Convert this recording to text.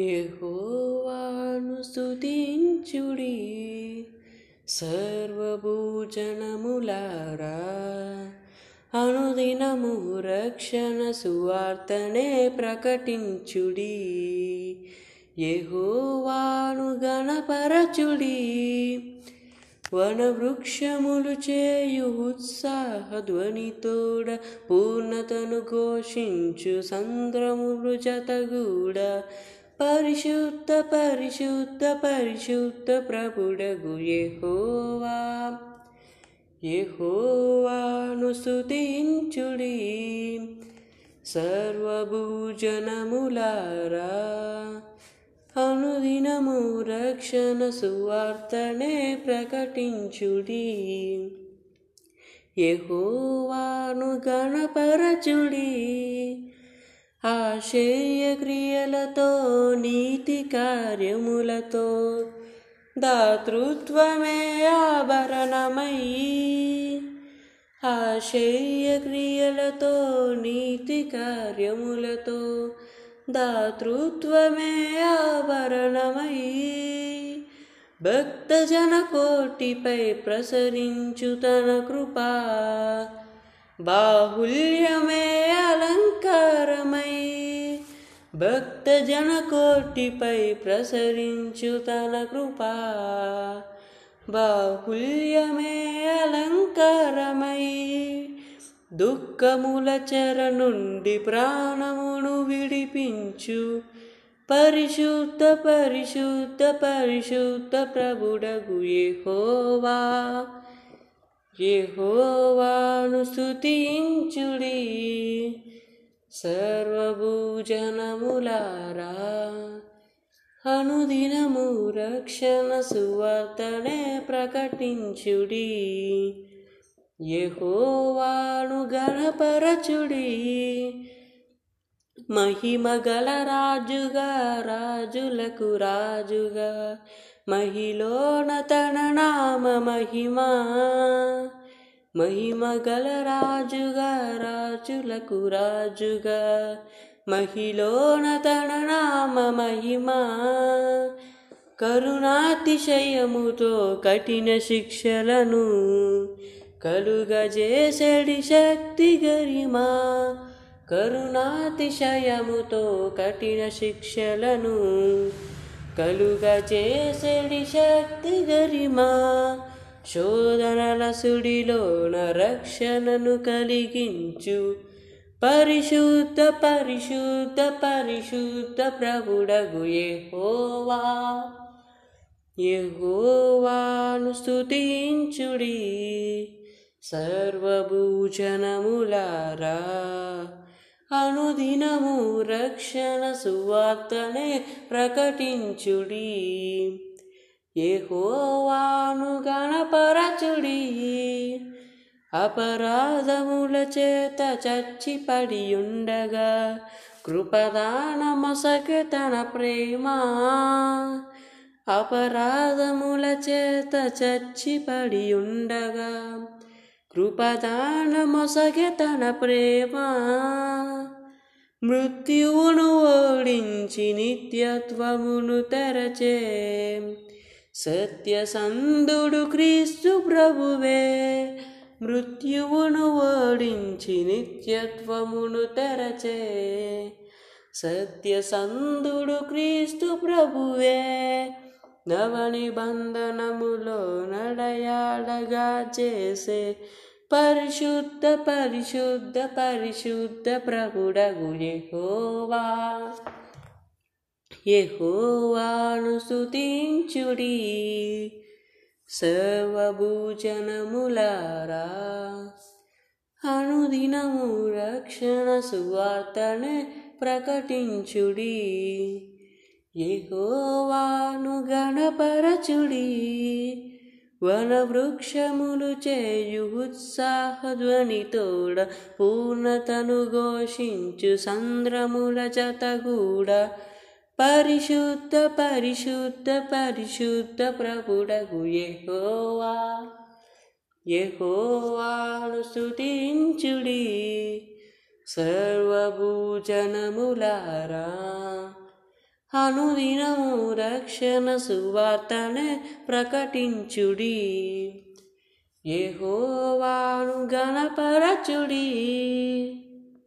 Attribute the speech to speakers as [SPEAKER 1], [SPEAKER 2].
[SPEAKER 1] యహోవాను స్థుతించుడి సర్వభూజనములారా. అనుదినము రక్షణ సువార్తనే ప్రకటించుడి. యహోవాను గణపరచుడి. వనవృక్షములు చేయు ఉత్సాహ ధ్వనితోడ పూర్ణతను ఘోషించు సంద్రములు జతగూడ. పరిశుద్ధ పరిశుద్ధ పరిశుద్ధ ప్రభుడగు యెహోవా. యెహోవాను స్తుతించుడి. సర్వభూజనములారా. అనుదినము రక్షణ సువార్తనే ప్రకటించుడి. యెహోవాను గణపరచుడి. ఆశయ క్రియలతో నీతి కార్యములతో దాతృత్వమే ఆభరణమై ఆశయ క్రియలతో నీతి కార్యములతో దాతృత్వమే ఆభరణమై భక్తజన కోటిపై ప్రసరించు తన కృపా బాహుల్యమే అలంకారమై భక్తజన కోటిపై ప్రసరించు తన కృపా. బాహుల్యమే అలంకారమై దుఃఖముల చెర నుండి ప్రాణమును విడిపించు. పరిశుద్ధ పరిశుద్ధ పరిశుద్ధ ప్రభుడగు యెహోవా. యహోవాను స్థుతించుడి సర్వభూజనములారా. అనుదినము రక్షణ సువార్తనే ప్రకటించుడి. యహోవాను గణపరచుడి. మహిమగల రాజుగా రాజులకు రాజుగా. మహిలోన తన నామ మహిమ. మహిమగల రాజుగా రాజులకు రాజుగా. మహిలోన తన నామ మహిమా. కరుణాతిశయముతో కఠిన శిక్షలను కలుగజేసడి శక్తి గరిమా. కరుణాతిశయముతో కఠిన శిక్షలను కలుగ చేసేడి శక్తి గరిమా. శోధనల సుడిలోన రక్షణను కలిగించు. పరిశుద్ధ పరిశుద్ధ పరిశుద్ధ ప్రభుడగు యెహోవా. యెహోవాను స్తుతించుడి. సర్వభూజనములారా అనుదినము రక్షణ సువార్తనే ప్రకటించుడి. ఏహోవాను గణపరచుడి. అపరాధముల చేత చచ్చిపడి ఉండగా కృపదానమసకె తన ప్రేమ. అపరాధముల చేత చచ్చిపడి ఉండగా కృపదానమొసగె తన ప్రేమ. మృత్యువును ఓడించి నిత్యత్వమును తెరచే సత్యసంధుడు క్రీస్తు ప్రభువే. మృత్యువును ఓడించి నిత్యత్వమును తెరచే సత్యసంధుడు క్రీస్తు ప్రభువే. నవనిబంధనములో నడయాడగా చేసే పరిశుద్ధ పరిశుద్ధ పరిశుద్ధ ప్రభుడగు యెహోవా. యహోవాను స్థుతించుడి సర్వభూజనములారా. అనుదినము రక్షణ సువార్తనే ప్రకటించుడి. యెహోవాను గణపరచుడి వనవృక్షములు చేయు ఉత్సాహధ్వనితోడ పూర్ణతను ఘోషించు సంద్రముల జతగూడ పరిశుద్ధ పరిశుద్ధ పరిశుద్ధ ప్రభుడగు యెహోవా యెహోవాను స్తుతించుడి సర్వభూజనములారా. అనుదినము రక్షణ సువార్తనే ప్రకటించుడి. యెహోవాను గణపరచుడి